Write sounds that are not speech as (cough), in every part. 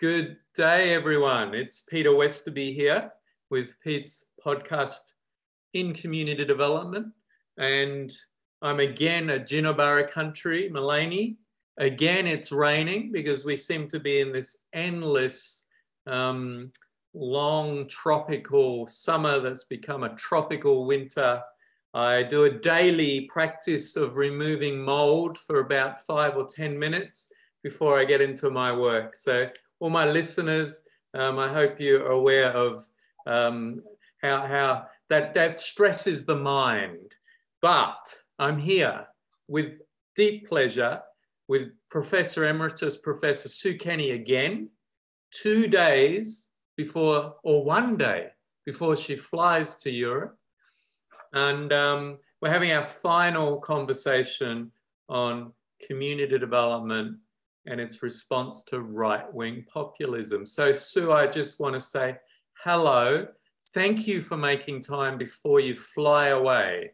Good day, everyone. It's Peter Westoby here with Pete's podcast in community development. And I'm again at Jinibara country, Maleny. Again, it's raining because we seem to be in this endless, um, long tropical summer that's become a tropical winter. I do a daily practice of removing mold for about five or 10 minutes before I get into my work. So all my listeners, um, I hope you are aware of um, how, how that, that stresses the mind. But I'm here with deep pleasure with Professor Emeritus Professor Sue Kenny again, two days before, or one day before she flies to Europe. And um, we're having our final conversation on community development and its response to right wing populism. So, Sue, I just want to say hello. Thank you for making time before you fly away.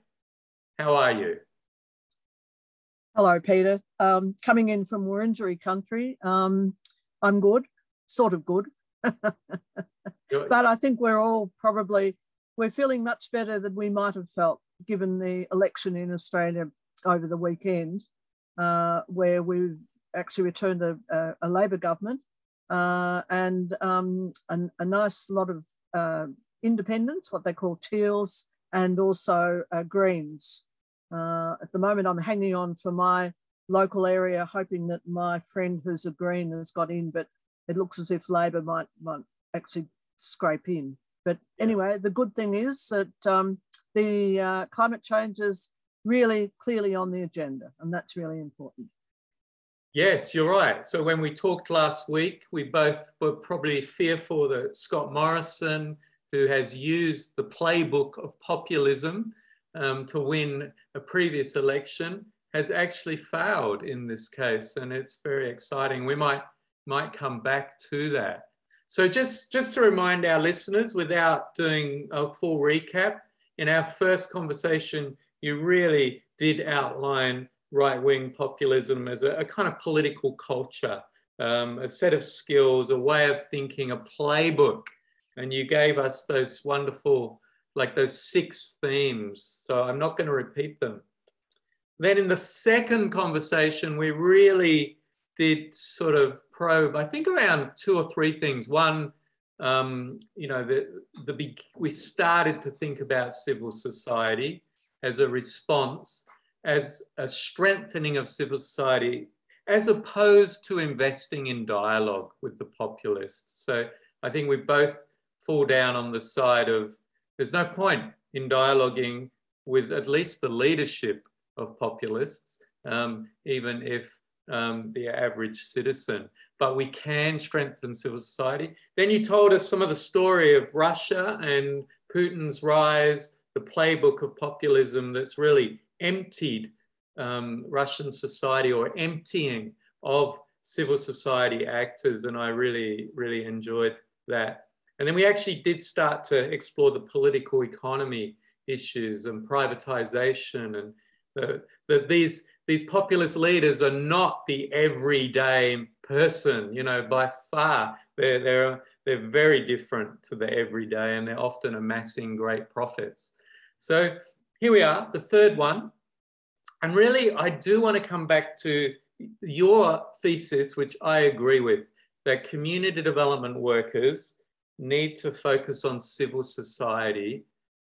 How are you? Hello, Peter. Um, coming in from Wurundjeri country. Um, I'm good, sort of good. (laughs) but I think we're all probably we're feeling much better than we might have felt given the election in Australia over the weekend, uh, where we've actually returned a, a, a Labor government uh, and um, a, a, nice lot of uh, independents, what they call teals, and also uh, greens. Uh, at the moment, I'm hanging on for my local area, hoping that my friend who's a green has got in, but it looks as if Labor might, might actually scrape in. But anyway, the good thing is that um, the uh, climate change is really clearly on the agenda, and that's really important. Yes, you're right. So when we talked last week, we both were probably fearful that Scott Morrison, who has used the playbook of populism um, to win a previous election, has actually failed in this case, and it's very exciting. We might might come back to that. So just just to remind our listeners, without doing a full recap, in our first conversation, you really did outline right wing populism as a, a, kind of political culture, um, a set of skills, a way of thinking, a playbook. And you gave us those wonderful, like those six themes. So I'm not going to repeat them. Then in the second conversation, we really did sort of probe, I think, around two or three things. One, um, you know, the, the, we started to think about civil society as a response as a strengthening of civil society as opposed to investing in dialogue with the populists. So I think we both fall down on the side of there's no point in dialoguing with at least the leadership of populists, um, even if um, the average citizen. But we can strengthen civil society. Then you told us some of the story of Russia and Putin's rise, the playbook of populism that's really emptied um, Russian society or emptying of civil society actors. And I really, really enjoyed that. And then we actually did start to explore the political economy issues and privatization and that these, these populist leaders are not the everyday person, you know, by far. They're, they're, they're very different to the everyday and they're often amassing great profits. So here we are, the third one. And really, I do want to come back to your thesis, which I agree with, that community development workers need to focus on civil society,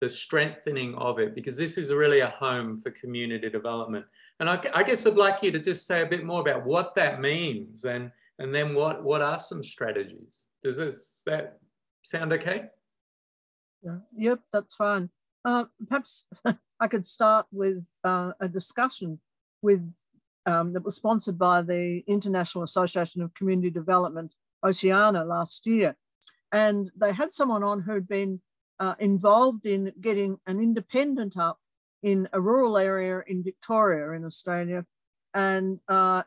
the strengthening of it, because this is really a home for community development. And I, I guess I'd like you to just say a bit more about what that means and, and then what, what are some strategies? Does this, that sound okay? Yeah, yep, that's fine. Uh, perhaps (laughs) I could start with uh, a discussion with um, that was sponsored by the International Association of Community Development, Oceania, last year. And they had someone on who'd been uh, involved in getting an independent up in a rural area in Victoria, in Australia. And uh,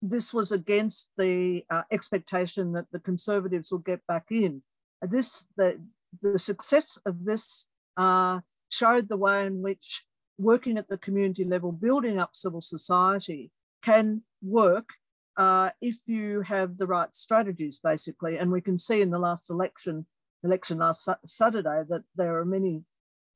this was against the uh, expectation that the Conservatives will get back in. This, the, the success of this uh, showed the way in which working at the community level, building up civil society can work uh, if you have the right strategies, basically. And we can see in the last election, election last Saturday, that there are many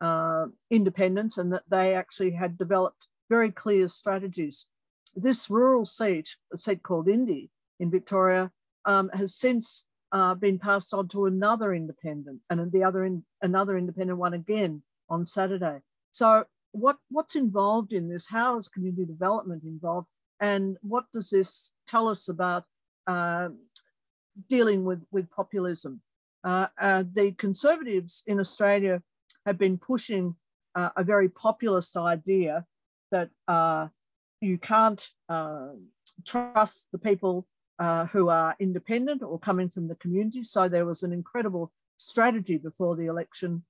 uh, independents and that they actually had developed very clear strategies. This rural seat, a seat called Indi in Victoria, um, has since uh, been passed on to another independent and the other in, another independent one again on Saturday. So what, what's involved in this? How is community development involved? And what does this tell us about uh, dealing with, with populism? Uh, uh, the Conservatives in Australia have been pushing uh, a very populist idea that uh, you can't trust the people who are independent or coming from the community. So there was an incredible strategy before the election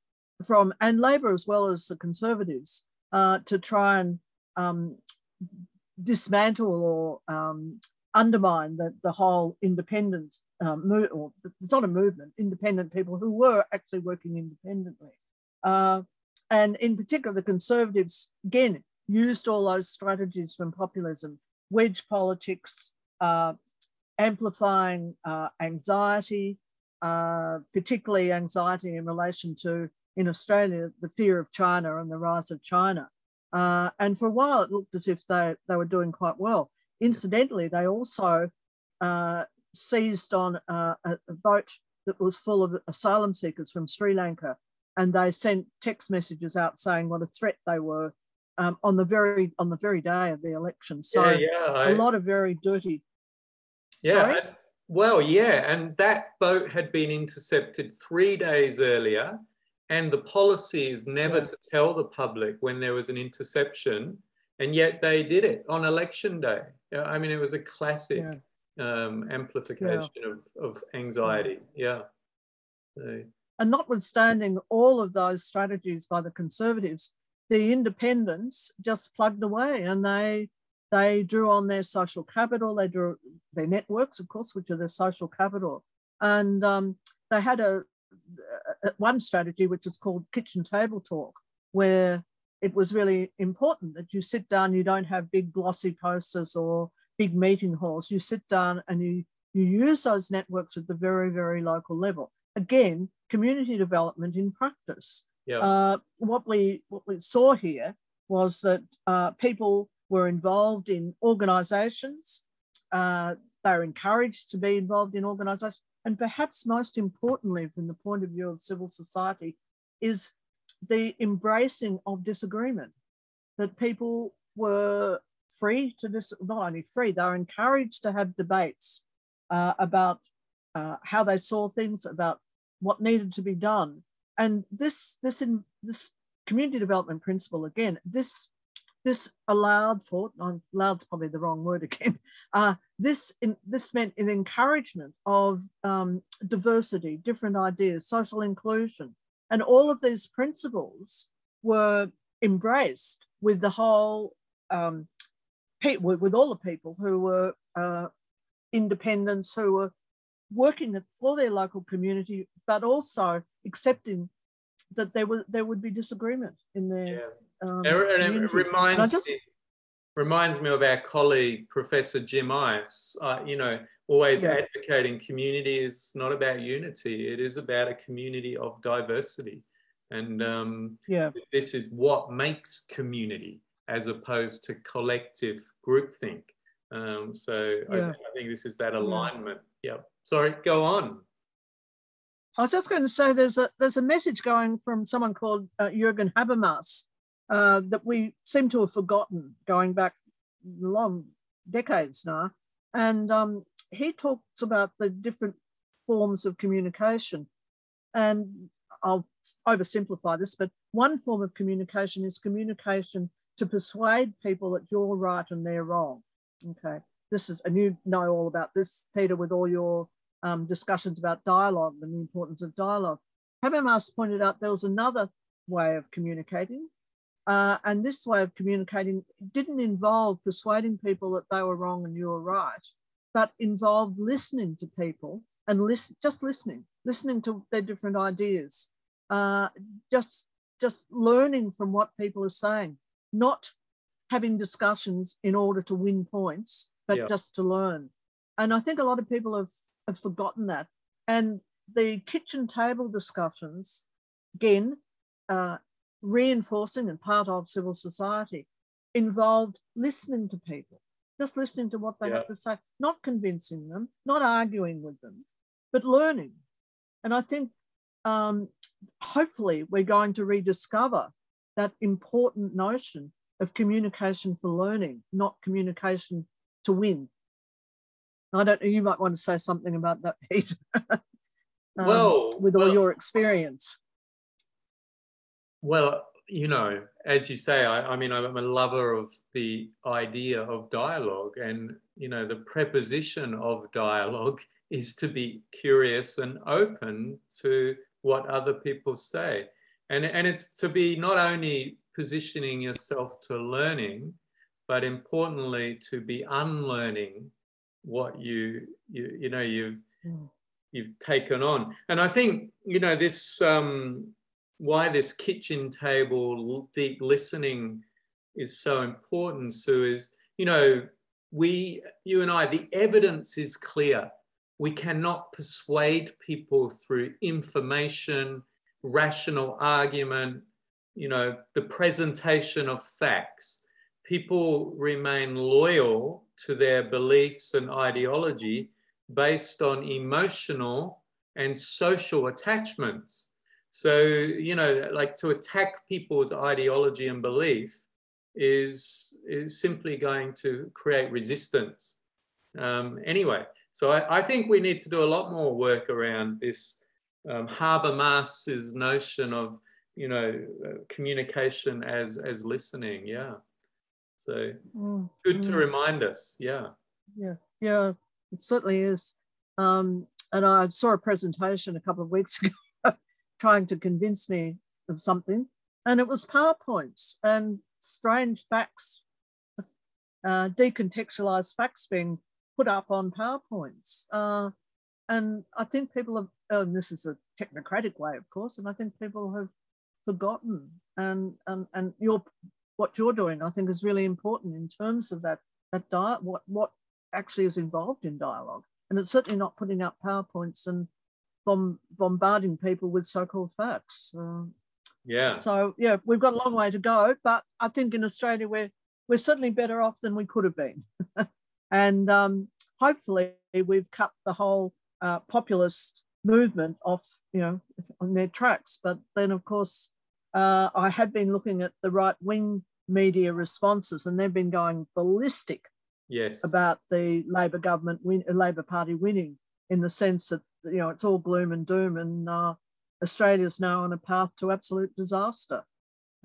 from and Labor as well as the Conservatives to try and um, dismantle or um, undermine the, the whole independence um, or it's not a movement, independent people who were actually working independently. Uh, and in particular, the Conservatives, again, used all those strategies from populism, wedge politics, uh, amplifying uh, anxiety, uh, particularly anxiety in relation to, in Australia, the fear of China and the rise of China. Uh, and for a while, it looked as if they, they were doing quite well. Incidentally, they also uh, seized on uh, a, a, boat that was full of asylum seekers from Sri Lanka, and they sent text messages out saying what a threat they were um, on the very on the very day of the election. So yeah, yeah, I, a lot of very dirty. Yeah. well, yeah, and that boat had been intercepted three days earlier and the policy is never yeah. to tell the public when there was an interception, and yet they did it on election day. I mean, it was a classic yeah. um, amplification yeah. of, of anxiety. Yeah. So. And notwithstanding all of those strategies by the Conservatives, the independents just plugged away and they they drew on their social capital, they drew their networks, of course, which are their social capital. And um, they had a, uh, one strategy, which is called kitchen table talk, where it was really important that you sit down, you don't have big glossy posters or big meeting halls. You sit down and you, you use those networks at the very, very local level. Again, community development in practice. Yeah. Uh, what we what we saw here was that uh, people were involved in organisations. Uh, they were encouraged to be involved in organisations, and perhaps most importantly, from the point of view of civil society, is the embracing of disagreement. That people were free to dis not only free, they were encouraged to have debates uh, about uh, how they saw things, about what needed to be done. And this this in this community development principle again, this this allowed for, allowed's probably the wrong word again, (laughs) uh, this, in, this meant an encouragement of um, diversity, different ideas, social inclusion. And all of these principles were embraced with the whole, um, with, all the people who were uh, independents, who were working for their local community, but also accepting that there, was, there would be disagreement in their yeah um, and it reminds just... me reminds me of our colleague Professor Jim Ife. Uh, you know, always yeah. advocating community is not about unity; it is about a community of diversity, and um, yeah, this is what makes community as opposed to collective groupthink. Um, so yeah. I, I, think this is that alignment. Yeah. yeah. Sorry, go on. I was just going to say there's a there's a message going from someone called uh, Jürgen Habermas, uh, that we seem to have forgotten going back long decades now. And um, he talks about the different forms of communication. And I'll oversimplify this, but one form of communication is communication to persuade people that you're right and they're wrong. Okay. This is, and you know all about this, Peter, with all your um, discussions about dialogue and the importance of dialogue. Habermas pointed out there was another way of communicating, uh, and this way of communicating didn't involve persuading people that they were wrong and you were right, but involved listening to people and listen, just listening, listening to their different ideas, uh, just just learning from what people are saying, not having discussions in order to win points, but yeah. just to learn. and I think a lot of people have, have forgotten that. And the kitchen table discussions, again, uh, reinforcing and part of civil society, involved listening to people, just listening to what they yeah. have to say, not convincing them, not arguing with them, but learning. And I think um, hopefully we're going to rediscover that important notion of communication for learning, not communication to win. I don't know, you might want to say something about that, Pete. (laughs) um, well, with all well, your experience. Well, you know, as you say, I, I, mean, I'm a lover of the idea of dialogue, and you know, the preposition of dialogue (laughs) is to be curious and open to what other people say, and and it's to be not only positioning yourself to learning, but importantly to be unlearning what you you you know you've mm. you've taken on. And I think you know this um, why this kitchen table deep listening is so important, Sue, is, you know, we, you and I, the evidence is clear. We cannot persuade people through information, rational argument, you know, the presentation of facts. People remain loyal to their beliefs and ideology based on emotional and social attachments. So, you know, like to attack people's ideology and belief is, is simply going to create resistance. Um, anyway, so I, I, think we need to do a lot more work around this um, Habermas's notion of, you know, uh, communication as, as listening. Yeah. So mm. good mm. to remind us. Yeah. Yeah. Yeah, it certainly is. Um, and I saw a presentation a couple of weeks (laughs) ago trying to convince me of something. And it was PowerPoints and strange facts, uh, decontextualized facts being put up on PowerPoints. Uh, and I think people have, oh, and this is a technocratic way, of course, and I think people have forgotten. And, and, and your, what you're doing, I think, is really important in terms of that, that diet, what, what actually is involved in dialogue. And it's certainly not putting up PowerPoints and bomb, bombarding people with so-called facts. Uh, yeah. So yeah, we've got a long way to go, but I think in Australia we're we're certainly better off than we could have been, (laughs) and um, hopefully we've cut the whole uh, populist movement off, you know, on their tracks. But then of course, uh, I have been looking at the right wing media responses, and they've been going ballistic. Yes. About the Labor government win, Labor Party winning in the sense that you know it's all gloom and doom, and uh, Australia's now on a path to absolute disaster.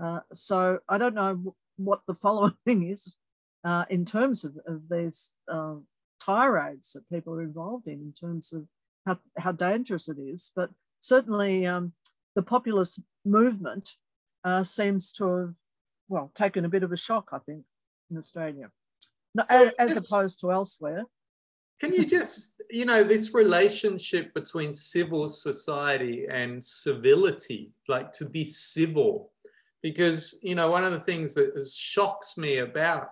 Uh, so I don't know what the following (laughs) is uh, in terms of, of these uh, tirades that people are involved in, in terms of how, how dangerous it is. But certainly um, the populist movement uh, seems to have, well, taken a bit of a shock, I think, in Australia, so as, as opposed to elsewhere. Can you just, you know, this relationship between civil society and civility, like to be civil, because, you know, one of the things that shocks me about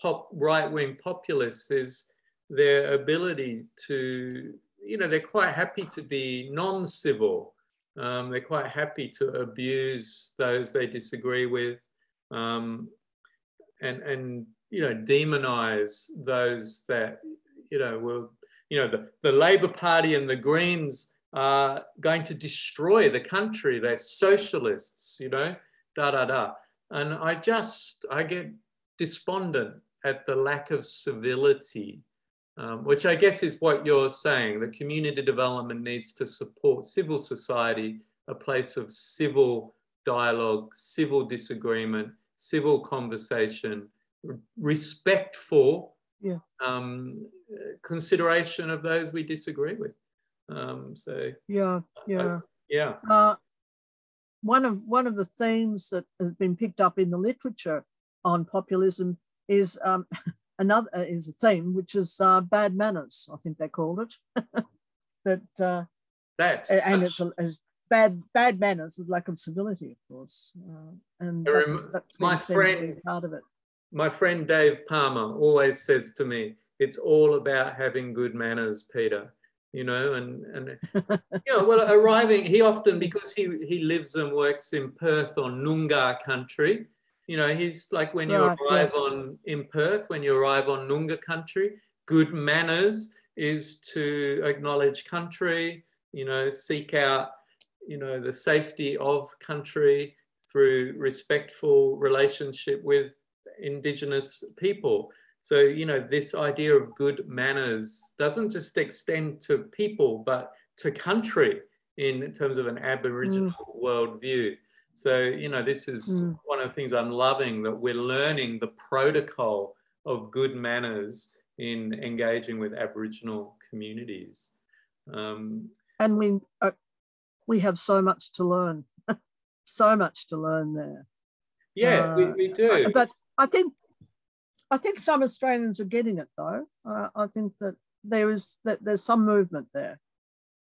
pop right wing populists is their ability to, you know, they're quite happy to be non civil. Um, they're quite happy to abuse those they disagree with um, and, and, you know, demonize those that you know, you know, the, the Labour Party and the Greens are going to destroy the country. They're socialists, you know, da da da. And I just, I get despondent at the lack of civility, um, which I guess is what you're saying. The community development needs to support civil society, a place of civil dialogue, civil disagreement, civil conversation, respect for yeah. um, consideration of those we disagree with. Um, so yeah, yeah, I, yeah. Uh, one of one of the themes that has been picked up in the literature on populism is um, (laughs) another uh, is a theme which is uh, bad manners. I think they called it. (laughs) but uh, that's and it's, a, it's bad bad manners is lack of civility, of course, uh, and that's, that's my friend part of it my friend Dave Palmer always says to me, it's all about having good manners, Peter. You know, and and (laughs) you know, well, arriving he often because he he lives and works in Perth or Noongar country. You know, he's like when you right, arrive yes. on in Perth, when you arrive on Noongar country, good manners is to acknowledge country. You know, seek out you know the safety of country through respectful relationship with indigenous people so, you know, this idea of good manners doesn't just extend to people, but to country in terms of an Aboriginal mm. worldview. So, you know, this is mm. one of the things I'm loving that we're learning the protocol of good manners in engaging with Aboriginal communities. Um, and we, uh, we have so much to learn, (laughs) so much to learn there. Yeah, uh, we, we do. But I think I think some Australians are getting it though. Uh, I think that there is that there's some movement there.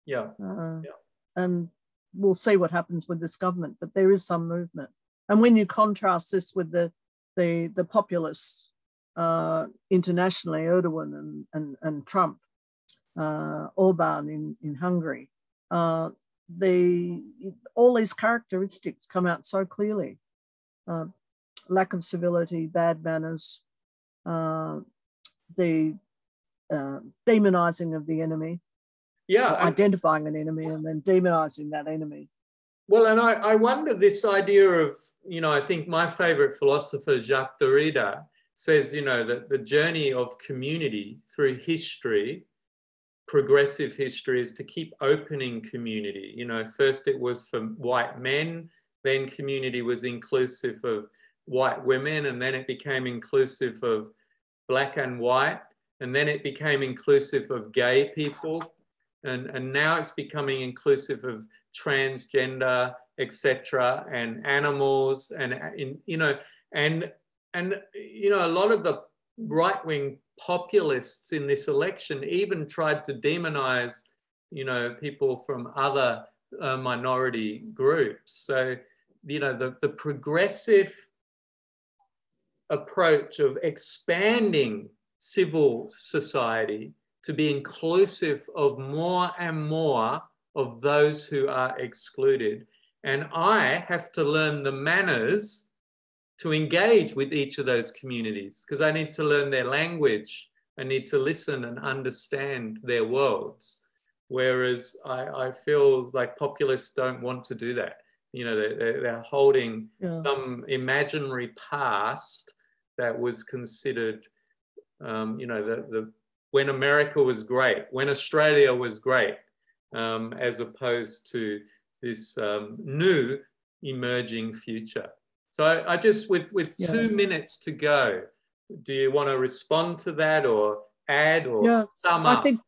Yeah. Uh, yeah. And we'll see what happens with this government, but there is some movement. And when you contrast this with the the the populists uh, internationally, Erdogan and and, and Trump, uh, Orban in in Hungary, uh, the all these characteristics come out so clearly: uh, lack of civility, bad manners, uh, the uh, demonizing of the enemy. Yeah. Identifying an enemy and then demonizing that enemy. Well, and I, I wonder this idea of, you know, I think my favorite philosopher, Jacques Derrida, says, you know, that the journey of community through history, progressive history, is to keep opening community. You know, first it was for white men, then community was inclusive of white women, and then it became inclusive of black and white, and then it became inclusive of gay people, and, and now it's becoming inclusive of transgender, etc., and animals, and in, you know, and and you know, a lot of the right-wing populists in this election even tried to demonize, you know, people from other uh, minority groups. So, you know, the, the progressive approach of expanding civil society to be inclusive of more and more of those who are excluded. And I have to learn the manners to engage with each of those communities because I need to learn their language. I need to listen and understand their worlds. Whereas I, I feel like populists don't want to do that. You know, they're, they're holding yeah. some imaginary past that was considered, um, you know, the, the, when America was great, when Australia was great, um, as opposed to this um, new emerging future. So I, I just, with, with yeah. two minutes to go, do you want to respond to that or add or yeah, sum up? I think,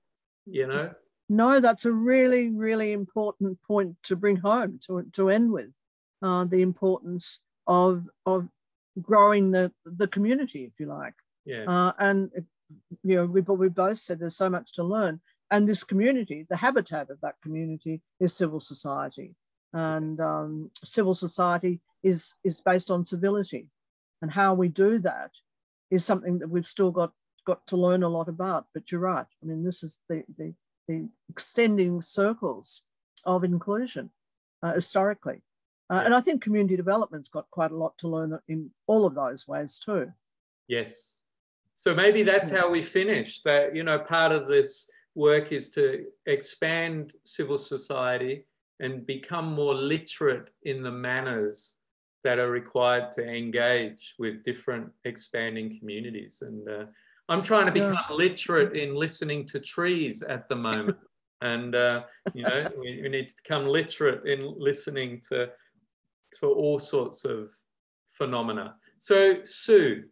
you know? No, that's a really, really important point to bring home to, to end with. Uh, the importance of, of growing the the community, if you like. Yes. Uh, and you know, we we both said there's so much to learn, and this community, the habitat of that community, is civil society, and um, civil society is is based on civility, and how we do that is something that we've still got got to learn a lot about. But you're right. I mean, this is the the, the extending circles of inclusion uh, historically. Uh, and I think community development's got quite a lot to learn in all of those ways too. Yes. So maybe that's yeah. how we finish. That, you know, part of this work is to expand civil society and become more literate in the manners that are required to engage with different expanding communities. And uh, I'm trying to become yeah. literate in listening to trees at the moment. (laughs) and, uh, you know, we, we need to become literate in listening to for all sorts of phenomena. So, Sue,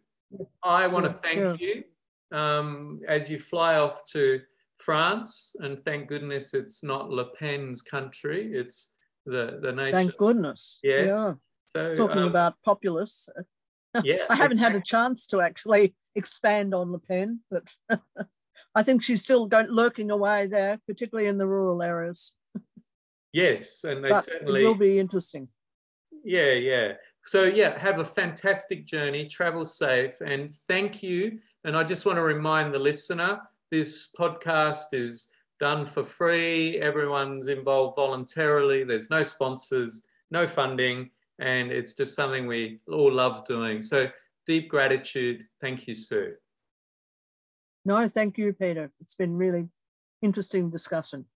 I want to thank yeah. you um, as you fly off to France, and thank goodness it's not Le Pen's country; it's the the nation. Thank goodness. Yes. Yeah. So, Talking um, about populists. Yeah, (laughs) I haven't had a chance to actually expand on Le Pen, but (laughs) I think she's still going, lurking away there, particularly in the rural areas. Yes, and they but certainly it will be interesting. Yeah, yeah. So yeah, have a fantastic journey, travel safe, and thank you And I just want to remind the listener, this podcast is done for free. Everyone's involved voluntarily. There's no sponsors, no funding, and it's just something we all love doing. So deep gratitude. Thank you, Sue. No, thank you, Peter. It's been really interesting discussion.